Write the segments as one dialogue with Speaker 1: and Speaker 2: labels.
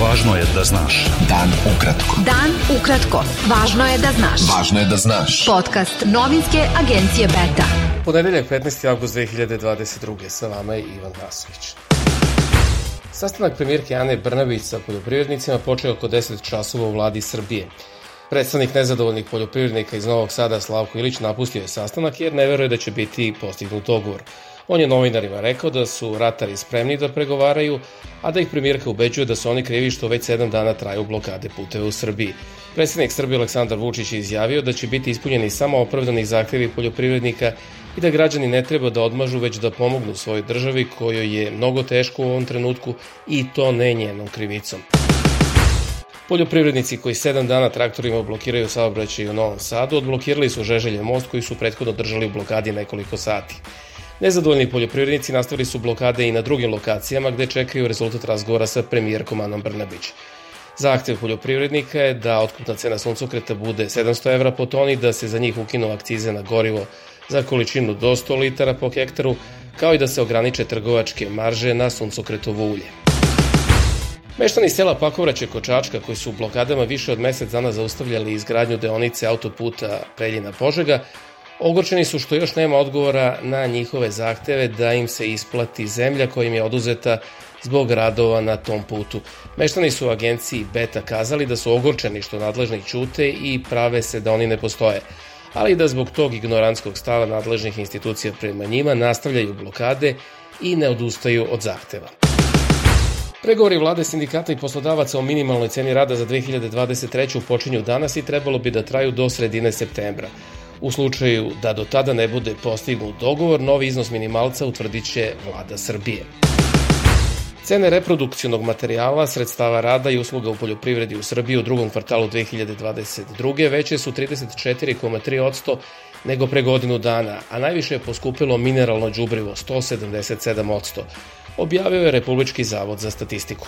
Speaker 1: Važno je da znaš.
Speaker 2: Dan ukratko.
Speaker 3: Dan ukratko. Važno je da znaš.
Speaker 2: Važno je da znaš.
Speaker 3: Podcast novinske agencije Beta.
Speaker 4: Ponedeljak 15. avgust 2022. Sa vama je Ivan Vasović. Sastanak premijerke Ane Brnabić sa poljoprivrednicima počeo oko 10 časova u vladi Srbije. Predstavnik nezadovoljnih poljoprivrednika iz Novog Sada Slavko Ilić napustio je sastanak jer ne veruje da će biti postignut dogovor. On je novinarima rekao da su ratari spremni da pregovaraju, a da ih premijerka ubeđuje da su oni krivi što već sedam dana traju blokade puteve u Srbiji. Predsednik Srbije Aleksandar Vučić je izjavio da će biti ispunjeni samo opravdani zahtevi poljoprivrednika i da građani ne treba da odmažu već da pomognu svojoj državi kojoj je mnogo teško u ovom trenutku i to ne njenom krivicom. Poljoprivrednici koji sedam dana traktorima blokiraju saobraćaj u Novom Sadu odblokirali su Žeželje most koji su prethodno držali u blokadi nekoliko sati. Nezadovoljni poljoprivrednici nastavili su blokade i na drugim lokacijama gde čekaju rezultat razgovora sa premijerkom Anom Brnabić. Zahtev poljoprivrednika je da otkupna cena suncokreta bude 700 evra po toni, da se za njih ukinu akcize na gorivo za količinu do 100 litara po hektaru, kao i da se ograniče trgovačke marže na suncokretovo ulje. Meštani sela Pakovraće Kočačka, koji su blokadama više od mesec dana zaustavljali izgradnju deonice autoputa Preljina-Požega, Ogorčeni su što još nema odgovora na njihove zahteve da im se isplati zemlja koja im je oduzeta zbog radova na tom putu. Meštani su u agenciji Beta kazali da su ogorčeni što nadležni ćute i prave se da oni ne postoje, ali da zbog tog ignorantskog stava nadležnih institucija prema njima nastavljaju blokade i ne odustaju od zahteva. Pregovori vlade sindikata i poslodavaca o minimalnoj ceni rada za 2023. počinju danas i trebalo bi da traju do sredine septembra. U slučaju da do tada ne bude postignut dogovor, novi iznos minimalca utvrdit će vlada Srbije. Cene reprodukcionog materijala, sredstava rada i usluga u poljoprivredi u Srbiji u drugom kvartalu 2022. veće su 34,3% nego pre godinu dana, a najviše je poskupilo mineralno đubrivo 177%, objavio je Republički zavod za statistiku.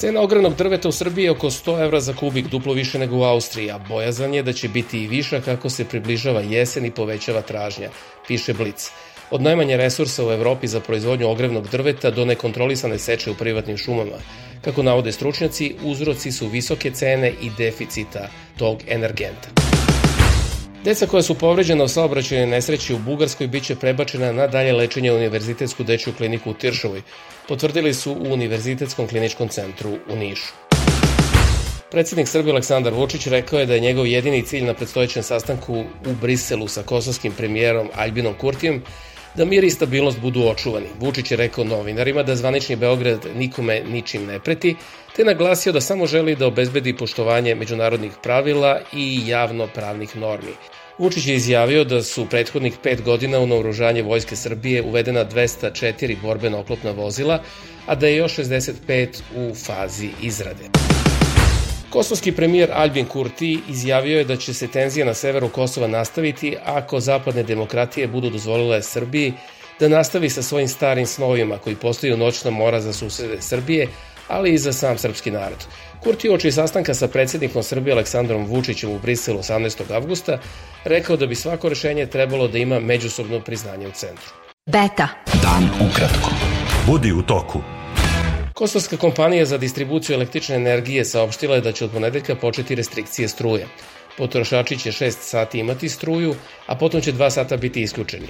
Speaker 4: Cena ogrenog drveta u Srbiji je oko 100 evra za kubik, duplo više nego u Austriji, a bojazan je da će biti i viša kako se približava jesen i povećava tražnja, piše Blic. Od najmanje resursa u Evropi za proizvodnju ogrevnog drveta do nekontrolisane seče u privatnim šumama. Kako navode stručnjaci, uzroci su visoke cene i deficita tog energenta. Deca koja su povređena u saobraćajnoj nesreći u Bugarskoj biće prebačena na dalje lečenje u Univerzitetsku dečju kliniku u Tiršovoj, potvrdili su u Univerzitetskom kliničkom centru u Nišu. Predsednik Srbije Aleksandar Vučić rekao je da je njegov jedini cilj na predstojećem sastanku u Briselu sa kosovskim premijerom Albinom Kurtijem da mir i stabilnost budu očuvani. Vučić je rekao novinarima da zvanični Beograd nikome ničim ne preti, te naglasio da samo želi da obezbedi poštovanje međunarodnih pravila i javno pravnih normi. Vučić je izjavio da su prethodnih pet godina u naoružanje Vojske Srbije uvedena 204 borbena oklopna vozila, a da je još 65 u fazi izrade. Kosovski premijer Albin Kurti izjavio je da će se tenzija na severu Kosova nastaviti ako zapadne demokratije budu dozvolile Srbiji da nastavi sa svojim starim snovima koji postaju noćna mora za susede Srbije, ali i za sam srpski narod. Kurti oči sastanka sa predsednikom Srbije Aleksandrom Vučićem u Briselu 18. avgusta rekao da bi svako rešenje trebalo da ima međusobno priznanje u centru.
Speaker 3: Beta.
Speaker 2: Dan ukratko.
Speaker 1: Budi u toku.
Speaker 4: Kosovska kompanija za distribuciju električne energije saopštila je da će od ponedeljka početi restrikcije struje. Potrošači će 6 sati imati struju, a potom će 2 sata biti isključeni.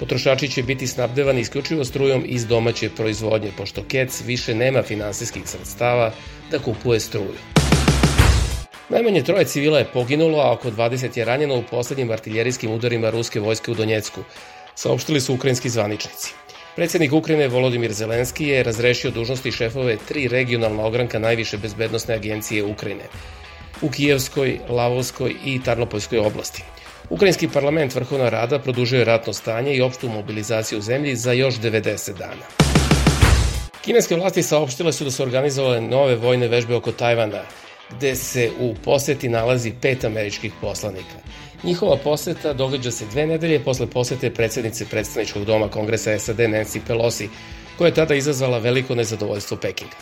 Speaker 4: Potrošači će biti snabdevani isključivo strujom iz domaće proizvodnje, pošto KEC više nema finansijskih sredstava da kupuje struju. Najmanje troje civila je poginulo, a oko 20 je ranjeno u poslednjim artiljerijskim udarima ruske vojske u Donjecku, saopštili su ukrajinski zvaničnici. Predsednik Ukrajine Volodimir Zelenski je razrešio dužnosti šefove tri regionalna ogranka najviše bezbednostne agencije Ukrajine u Kijevskoj, Lavovskoj i Tarnopoljskoj oblasti. Ukrajinski parlament Vrhovna rada produžuje ratno stanje i opštu mobilizaciju u zemlji za još 90 dana. Kineske vlasti saopštile su da su organizovale nove vojne vežbe oko Tajvana, gde se u poseti nalazi pet američkih poslanika. Njihova poseta događa se dve nedelje posle posete predsednice predstavničkog doma Kongresa SAD Nancy Pelosi, koja je tada izazvala veliko nezadovoljstvo Pekinga.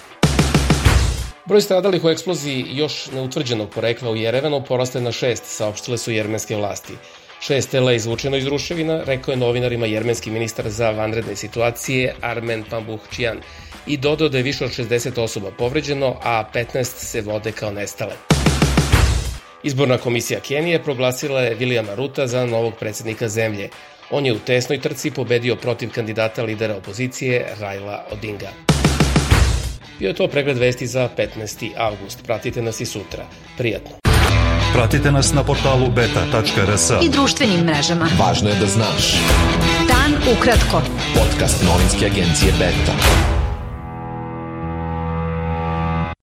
Speaker 4: Broj stradalih u eksploziji još neutvrđenog porekla u Jerevanu poraste na šest, saopštile su jermenske vlasti. Šest tela je izvučeno iz ruševina, rekao je novinarima jermenski ministar za vanredne situacije Armen Pambuhčijan i dodao da je više od 60 osoba povređeno, a 15 se vode kao nestale. Izborna komisija Kenije proglasila je Vilijama Ruta za novog predsednika zemlje. On je u tesnoj trci pobedio protiv kandidata lidera opozicije Raila Odinga. Bio je to pregled vesti za 15. avgust. Pratite nas i sutra. Prijatno.
Speaker 1: Pratite nas na portalu beta.rs.
Speaker 3: I društvenim mrežama.
Speaker 2: Važno je da znaš.
Speaker 3: Dan ukratko.
Speaker 2: Podcast novinske agencije Beta.